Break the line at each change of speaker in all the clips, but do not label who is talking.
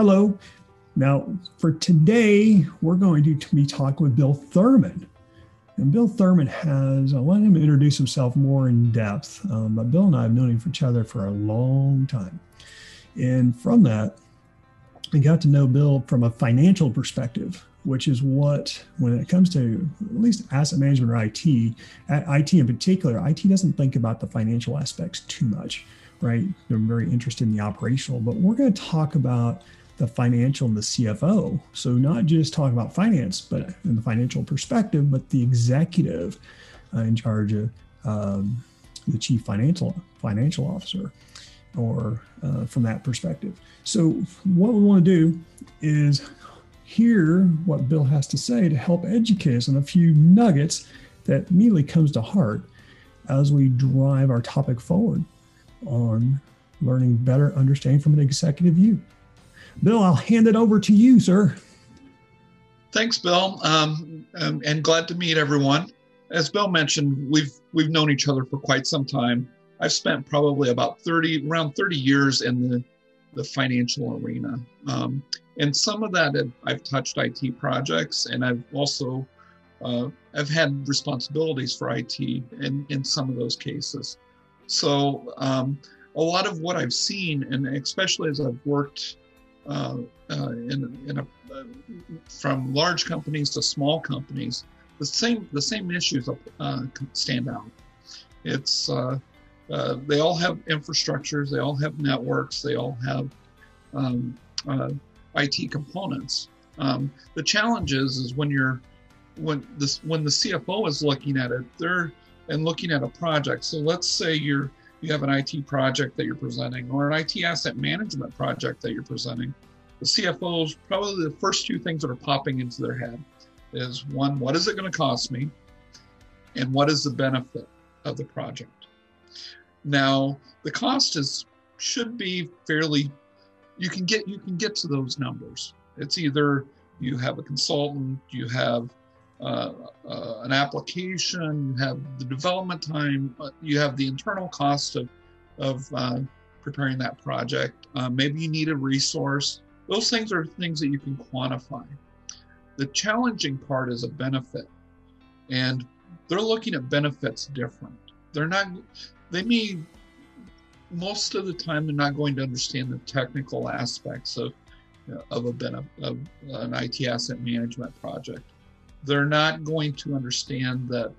Hello. Now, for today, we're going to be talking with Bill Thurman. And Bill Thurman has, I want him to introduce himself more in depth, um, but Bill and I have known each other for a long time. And from that, I got to know Bill from a financial perspective, which is what, when it comes to at least asset management or IT, at IT in particular, IT doesn't think about the financial aspects too much, right? They're very interested in the operational, but we're going to talk about the financial and the CFO. So not just talk about finance, but in the financial perspective, but the executive uh, in charge of um, the chief financial financial officer, or uh, from that perspective. So what we want to do is hear what Bill has to say to help educate us on a few nuggets that immediately comes to heart as we drive our topic forward on learning better understanding from an executive view. Bill, I'll hand it over to you, sir.
Thanks, Bill, um, um, and glad to meet everyone. As Bill mentioned, we've we've known each other for quite some time. I've spent probably about 30, around 30 years in the, the financial arena. Um, and some of that I've touched IT projects and I've also, uh, I've had responsibilities for IT in, in some of those cases. So um, a lot of what I've seen, and especially as I've worked uh, uh, in, in a, uh, from large companies to small companies, the same the same issues uh, stand out. It's they all have infrastructures, they all have networks, they all have um, IT components. Um, the challenge is, is when you're when this when the CFO is looking at it, they're and looking at a project. So let's say you're you have an IT project that you're presenting or an IT asset management project that you're presenting. The CFO's probably the first two things that are popping into their head is one, what is it going to cost me? And what is the benefit of the project? Now, the cost is should be fairly you can get you can get to those numbers. It's either you have a consultant, you have uh, uh, an application, you have the development time, uh, you have the internal cost of of uh, preparing that project. Uh, maybe you need a resource. Those things are things that you can quantify. The challenging part is a benefit, and they're looking at benefits different. They're not they may most of the time they're not going to understand the technical aspects of of a of an IT asset management project. They're not going to understand that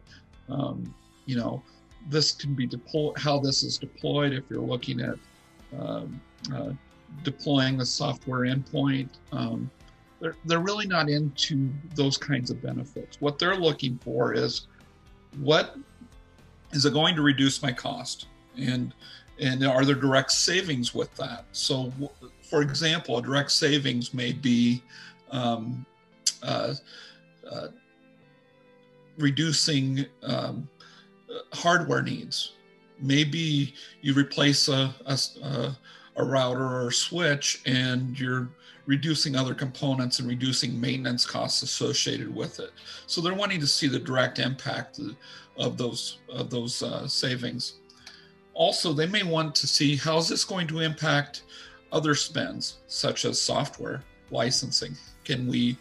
um, you know this can be deployed how this is deployed if you're looking at um, uh, deploying a software endpoint. Um, they're, they're really not into those kinds of benefits. What they're looking for is what is it going to reduce my cost? And and are there direct savings with that? So, for example, a direct savings may be um, uh, uh, reducing um, hardware needs. Maybe you replace a, a, a router or a switch and you're reducing other components and reducing maintenance costs associated with it. So they're wanting to see the direct impact of those of those uh, savings. Also, they may want to see how is this going to impact other spends, such as software licensing. Can we,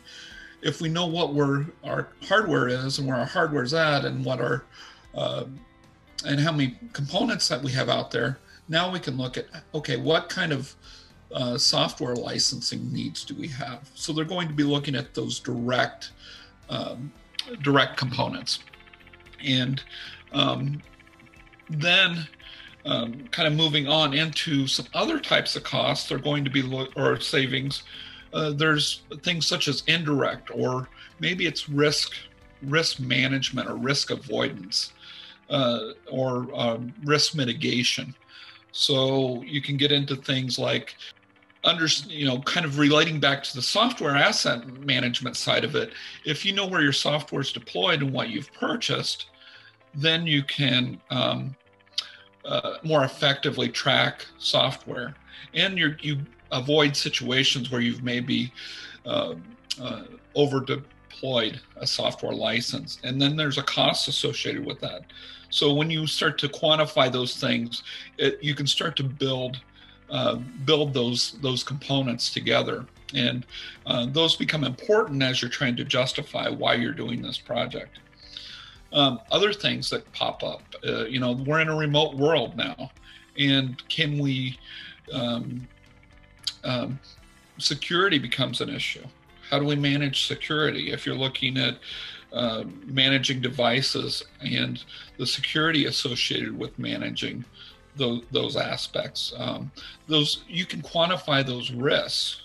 if we know what we're, our hardware is and where our hardware is at, and what our uh, and how many components that we have out there, now we can look at okay, what kind of uh, software licensing needs do we have? So they're going to be looking at those direct um, direct components. And um, then um, kind of moving on into some other types of costs, they're going to be, lo- or savings. Uh, there's things such as indirect, or maybe it's risk, risk management or risk avoidance, uh, or um, risk mitigation. So you can get into things like under you know kind of relating back to the software asset management side of it if you know where your software is deployed and what you've purchased then you can um, uh, more effectively track software and you you avoid situations where you've maybe uh, uh, over deployed a software license. And then there's a cost associated with that. So when you start to quantify those things it, you can start to build uh, build those those components together. And uh, those become important as you're trying to justify why you're doing this project. Um, other things that pop up uh, you know we're in a remote world now. And can we um, um, security becomes an issue. How do we manage security? If you're looking at uh, managing devices and the security associated with managing those, those aspects. Um, those you can quantify those risks,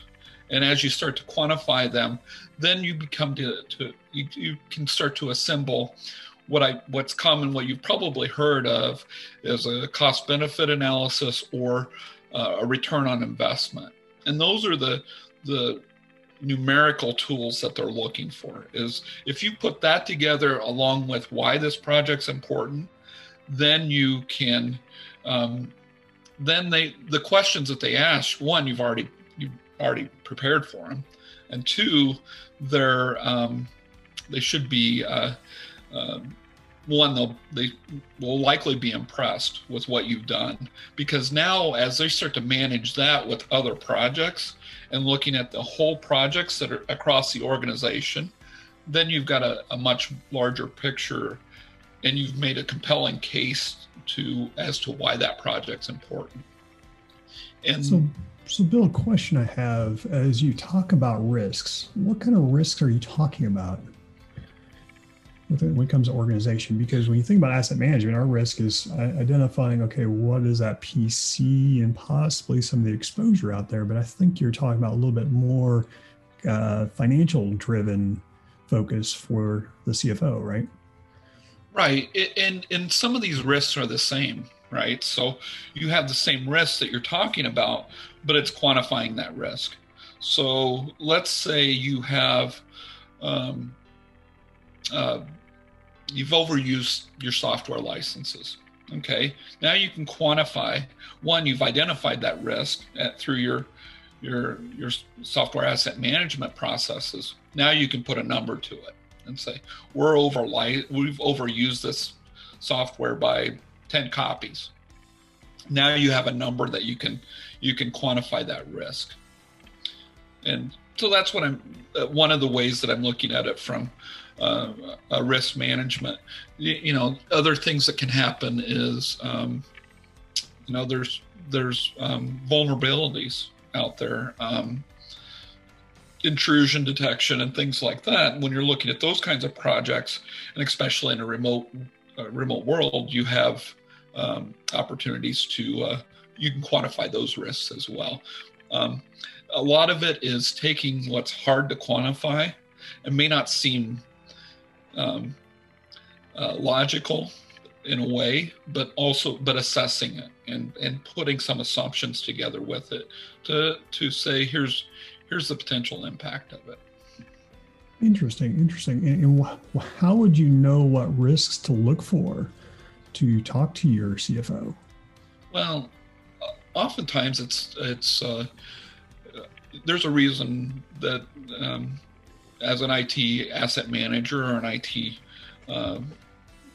and as you start to quantify them, then you become to, to you, you can start to assemble what I what's common what you've probably heard of is a cost benefit analysis or uh, a return on investment, and those are the the numerical tools that they're looking for is if you put that together along with why this project's important then you can um, then they the questions that they ask one you've already you've already prepared for them and two they're um, they should be uh, uh, one they'll they will likely be impressed with what you've done. Because now as they start to manage that with other projects and looking at the whole projects that are across the organization then you've got a, a much larger picture. And you've made a compelling case to as to why that project's important.
And so, so Bill, a question I have as you talk about risks, what kind of risks are you talking about when it comes to organization? Because when you think about asset management, our risk is identifying, okay, what is that PC and possibly some of the exposure out there. But I think you're talking about a little bit more uh, financial driven focus for the CFO, right?
Right. And and some of these risks are the same, right? So you have the same risks that you're talking about, but it's quantifying that risk. So let's say you have um, uh, you've overused your software licenses. Okay. Now you can quantify one, you've identified that risk at, through your your your software asset management processes. Now you can put a number to it and say we're over we've overused this software by 10 copies now you have a number that you can you can quantify that risk and so that's what i'm uh, one of the ways that i'm looking at it from uh, a risk management. You, you, know other things that can happen is um, you know there's there's um, vulnerabilities out there um, intrusion detection and things like that. When you're looking at those kinds of projects and especially in a remote uh, remote world you have um, opportunities to uh, you can quantify those risks as well. Um, a lot of it is taking what's hard to quantify. And may not seem um, uh, logical in a way but also but assessing it and and putting some assumptions together with it to to say here's here's the potential impact of it.
Interesting, interesting. And, and wh- how would you know what risks to look for to talk to your CFO?
Well, uh, oftentimes it's it's uh, there's a reason that um, as an IT asset manager or an IT uh,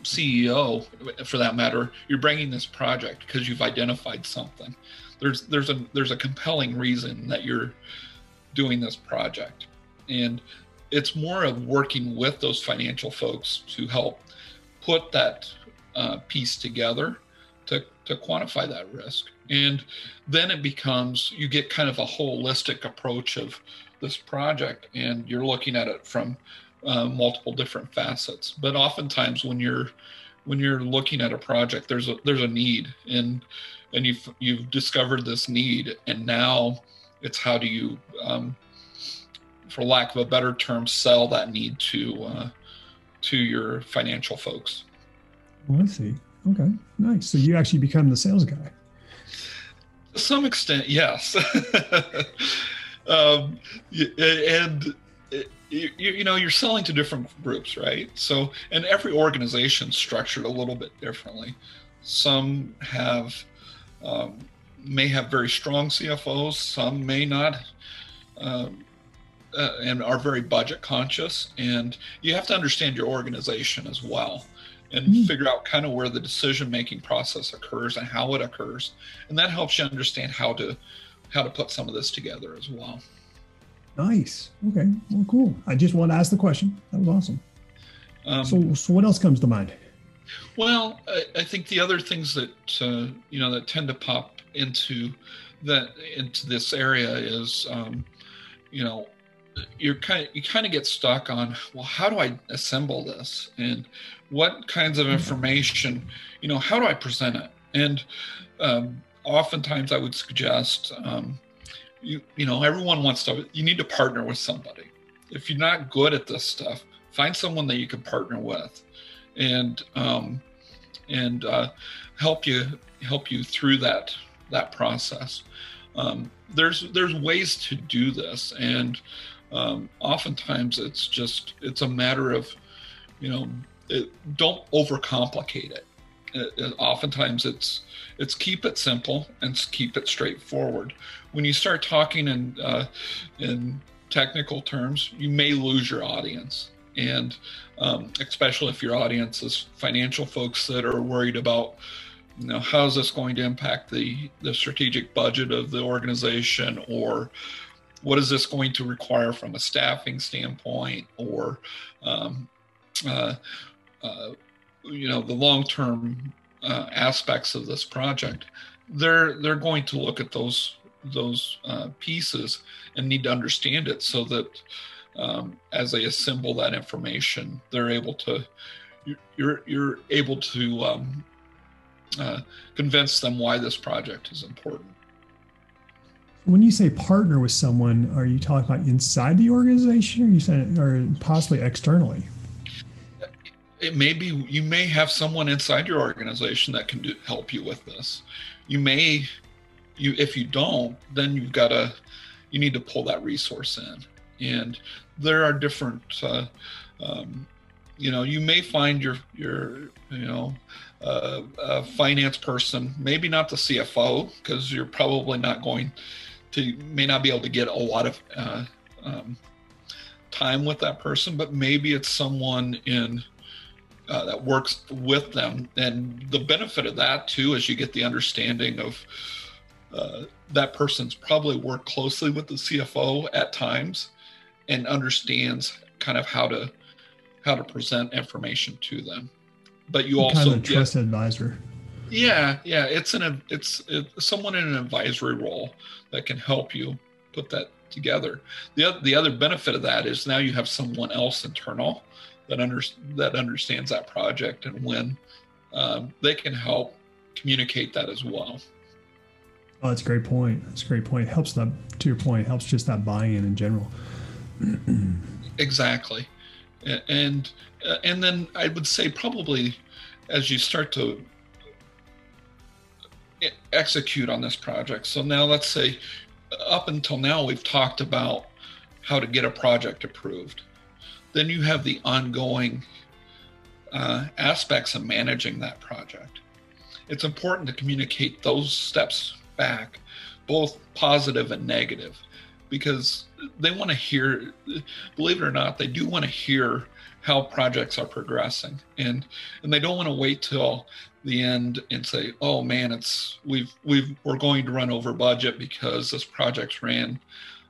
CEO, for that matter, you're bringing this project because you've identified something. There's there's a there's a compelling reason that you're doing this project. And it's more of working with those financial folks to help put that uh, piece together to, to quantify that risk. And then it becomes, you get kind of a holistic approach of this project and you're looking at it from uh, multiple different facets. But oftentimes when you're, when you're looking at a project, there's a, there's a need and, and you've, you've discovered this need and now it's how do you, um, for lack of a better term, sell that need to uh, to your financial folks.
Well, I see. Okay, nice. So you actually become the sales guy.
To some extent, yes. um, and you, you know you're selling to different groups right so and every organization structured a little bit differently some have um, may have very strong CFOs, some may not, um, uh, and are very budget conscious. And you have to understand your organization as well. and mm. figure out kind of where the decision making process occurs and how it occurs and that helps you understand how to how to put some of this together as well.
Nice. Okay. Well cool. I just want to ask the question. That was awesome. Um, so, so what else comes to mind?
Well i, I think the other things that uh, you know that tend to pop into that into this area is um, you know you're kind of, you kind of get stuck on well how do i assemble this? And what kinds of information you know how do i present it? And um, oftentimes i would suggest um, you you know everyone wants to you need to partner with somebody if you're not good at this stuff find someone that you can partner with and um, and uh, help you help you through that that process um, there's there's ways to do this and um, oftentimes it's just it's a matter of you know it, don't overcomplicate it. It, it. oftentimes it's it's keep it simple and keep it straightforward when you start talking in uh, in technical terms you may lose your audience and um, especially if your audience is financial folks that are worried about you know how is this going to impact the the strategic budget of the organization or what is this going to require from a staffing standpoint or um, uh, uh, you know the long-term uh, aspects of this project they're they're going to look at those those uh, pieces and need to understand it so that um, as they assemble that information they're able to you're you're able to um, uh, convince them why this project is important
when you say partner with someone, are you talking about inside the organization, or you saying, or possibly externally?
It may be you may have someone inside your organization that can do, help you with this. You may, you if you don't, then you've got to, you need to pull that resource in, and there are different. Uh, um, you know, you may find your your you know uh, a finance person, maybe not the CFO, because you're probably not going to may not be able to get a lot of uh, um, time with that person, but maybe it's someone in uh, that works with them. And the benefit of that too is you get the understanding of uh, that person's probably worked closely with the CFO at times and understands kind of how to how to present information to them. But you also
kind of trusted advisor.
Yeah, yeah, it's an it's, it's someone in an advisory role that can help you put that together. The the other benefit of that is now you have someone else internal that under that understands that project and when um, they can help communicate that as well.
Oh, that's a great point. That's a great point. It helps that to your point. Helps just that buy-in in general.
exactly, and uh, and then I would say probably as you start to execute on this project. So now let's say up until now we've talked about how to get a project approved. Then you have the ongoing uh, aspects of managing that project. It's important to communicate those steps back, both positive and negative, because they want to hear, believe it or not, they do want to hear how projects are progressing and and they don't want to wait till the end and say, "Oh man, it's we've we've we're going to run over budget because this project's ran,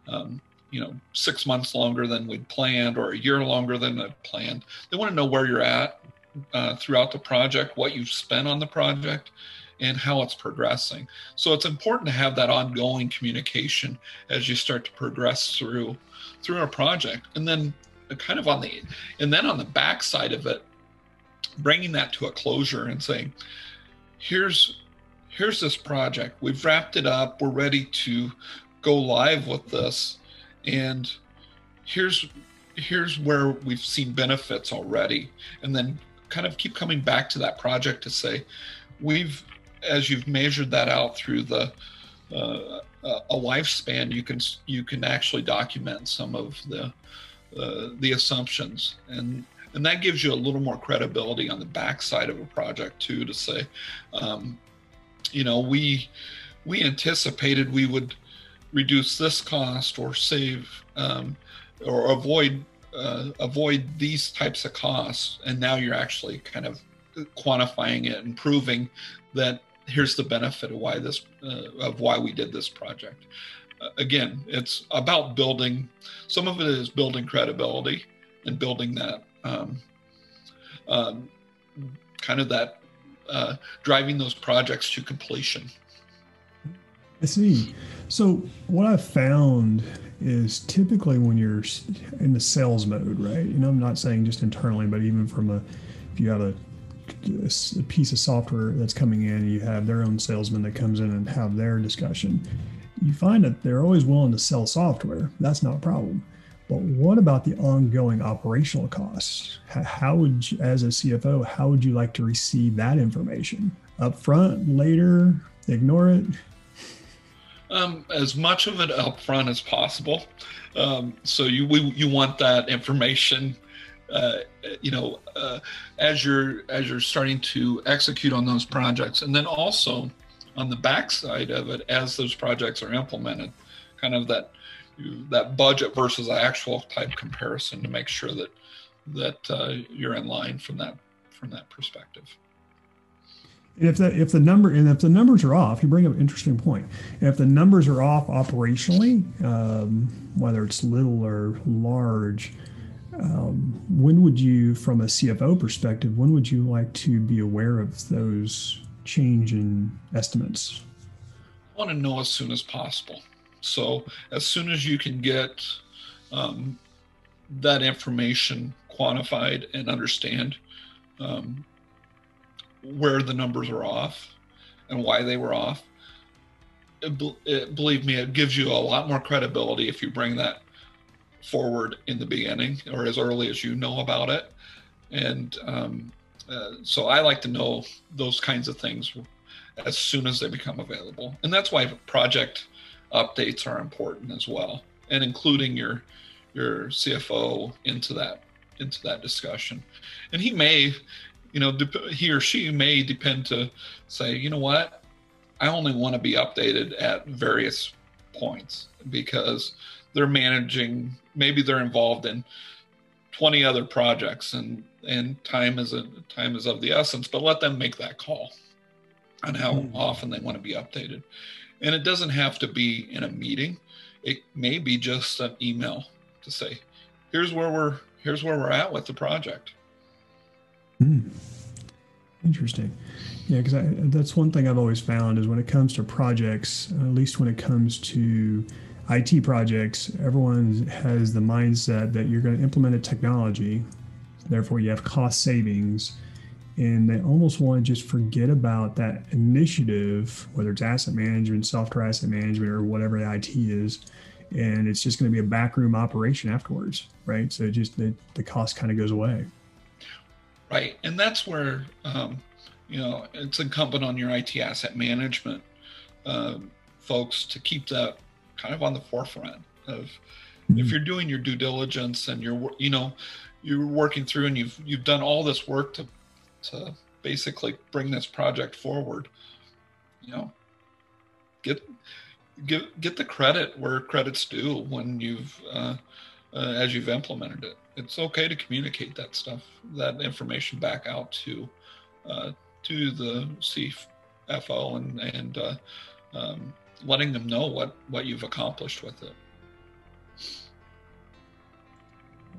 um, you know, six months longer than we'd planned or a year longer than I'd planned." They want to know where you're at uh, throughout the project, what you've spent on the project, and how it's progressing. So it's important to have that ongoing communication as you start to progress through through our project, and then kind of on the and then on the back side of it bringing that to a closure and saying, here's here's this project. We've wrapped it up. We're ready to go live with this. And here's here's where we've seen benefits already. And then kind of keep coming back to that project to say, we've as you've measured that out through the uh, a lifespan, you can you can actually document some of the uh, the assumptions and and that gives you a little more credibility on the backside of a project too to say um, you know we we anticipated we would reduce this cost or save um, or avoid uh, avoid these types of costs and now you're actually kind of quantifying it and proving that here's the benefit of why this uh, of why we did this project. Uh, again, it's about building. Some of it is building credibility and building that um, um, kind of that uh, driving those projects to completion.
I see. So what I've found is typically when you're in the sales mode, right? You know, I'm not saying just internally, but even from a, if you have a, a piece of software that's coming in, and you have their own salesman that comes in and have their discussion. You find that they're always willing to sell software. That's not a problem. But what about the ongoing operational costs? How would, you, as a CFO, how would you like to receive that information? Up front, later, ignore it?
Um, as much of it up front as possible. Um, so you we, you want that information, uh, you know, uh, as you're as you're starting to execute on those projects, and then also on the backside of it, as those projects are implemented, kind of that that budget versus actual type comparison to make sure that that uh, you're in line from that from that perspective.
And if the if the number and if the numbers are off, you bring up an interesting point. If the numbers are off operationally, um, whether it's little or large, um, when would you, from a CFO perspective, when would you like to be aware of those change in estimates?
I want to know as soon as possible. So as soon as you can get um, that information quantified and understand um, where the numbers are off and why they were off, it, it, believe me, it gives you a lot more credibility if you bring that forward in the beginning or as early as you know about it. And um, uh, so I like to know those kinds of things as soon as they become available. And that's why project updates are important as well, and including your your CFO into that into that discussion. And he may, you know, he or she may depend to say, you know what, I only want to be updated at various points because they're managing. Maybe they're involved in 20 other projects, and and time is a time is of the essence. But let them make that call on how mm. often they want to be updated. And it doesn't have to be in a meeting. It may be just an email to say, here's where we're here's where we're at with the project.
Hmm. Interesting. Yeah, because that's one thing I've always found is when it comes to projects, at least when it comes to IT projects, everyone has the mindset that you're going to implement a technology, therefore you have cost savings and they almost want to just forget about that initiative, whether it's asset management, software asset management, or whatever the IT is. And it's just going to be a backroom operation afterwards, right? So just the, the cost kind of goes away.
Right. And that's where, um, you know, it's incumbent on your IT asset management um, folks to keep that kind of on the forefront of mm-hmm. if you're doing your due diligence and you're, you know, you're working through and you've you've done all this work to to basically bring this project forward. You know, get get get the credit where credit's due when you've uh, uh, as you've implemented it. It's okay to communicate that stuff, that information back out to uh, to the CFO and and uh, um, letting them know what what you've accomplished with it.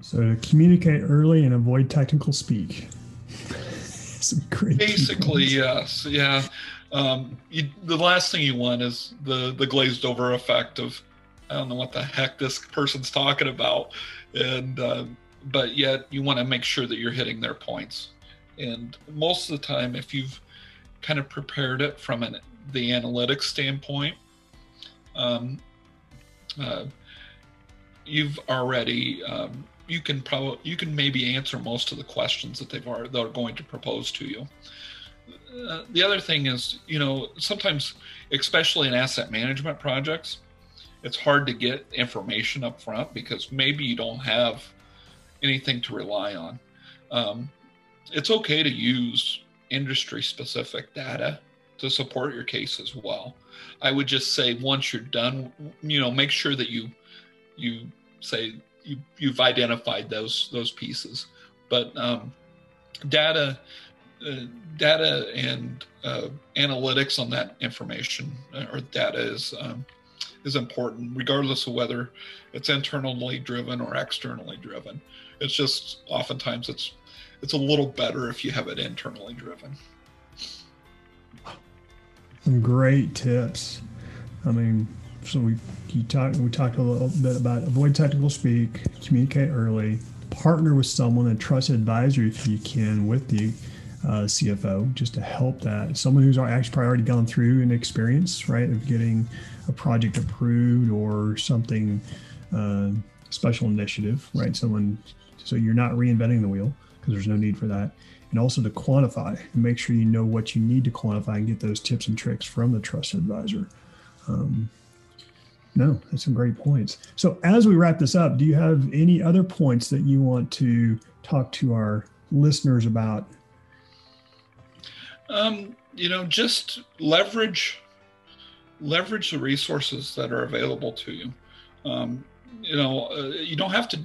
So to communicate early and avoid technical speak.
Some great. Basically, yes, yeah. Um, you, the last thing you want is the the glazed over effect of I don't know what the heck this person's talking about, and uh, but yet you want to make sure that you're hitting their points. And most of the time, if you've kind of prepared it from an the analytics standpoint, um, uh, you've already um, you can probably you can maybe answer most of the questions that they've already they're going to propose to you. Uh, the other thing is, you know, sometimes, especially in asset management projects, it's hard to get information up front because maybe you don't have anything to rely on. Um, it's okay to use industry specific data to support your case as well. I would just say once you're done, you know, make sure that you you say you, you've identified those those pieces. But um, data uh, data and uh, analytics on that information uh, or data is um, is important, regardless of whether it's internally driven or externally driven. It's just oftentimes it's it's a little better if you have it internally driven.
Some great tips. I mean, so we you talked we talked a little bit about avoid technical speak, communicate early, partner with someone, a trusted advisor if you can with the uh, CFO, just to help that someone who's actually probably already gone through an experience, right, of getting a project approved or something uh, special initiative, right? Someone so you're not reinventing the wheel because there's no need for that. And also to quantify and make sure you know what you need to quantify and get those tips and tricks from the trusted advisor. Um, no, that's some great points. So as we wrap this up, do you have any other points that you want to talk to our listeners about?
Um, you know, just leverage leverage the resources that are available to you. Um, you know, uh, you don't have to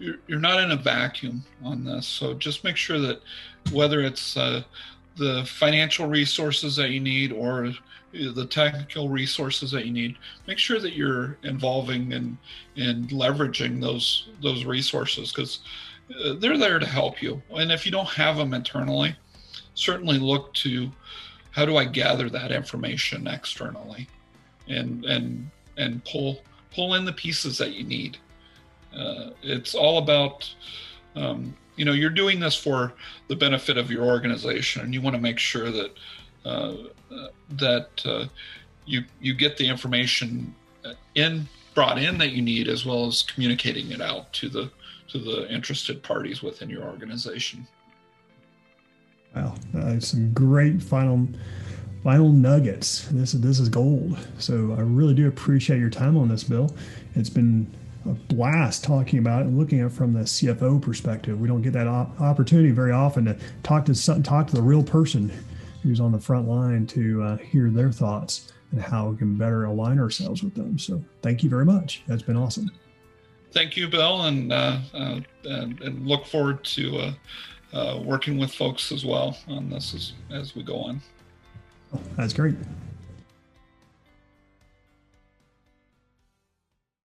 you're, you're not in a vacuum on this. So just make sure that whether it's uh, the financial resources that you need or the technical resources that you need, make sure that you're involving and and leveraging those those resources because uh, they're there to help you. And if you don't have them internally, certainly look to how do I gather that information externally, and and and pull pull in the pieces that you need. Uh, it's all about, um, you know, you're doing this for the benefit of your organization, and you want to make sure that uh, that uh, you you get the information in brought in that you need, as well as communicating it out to the to the interested parties within your organization.
Wow, uh, some great final final nuggets. This is this is gold. So I really do appreciate your time on this, Bill. It's been a blast talking about it and looking at it from the CFO perspective. We don't get that op- opportunity very often to talk to some, talk to the real person who's on the front line to uh, hear their thoughts and how we can better align ourselves with them. So thank you very much. That's been awesome.
Thank you, Bill, and uh, uh, and, and, look forward to uh, uh, working with folks as well on this as, as we go on.
That's great.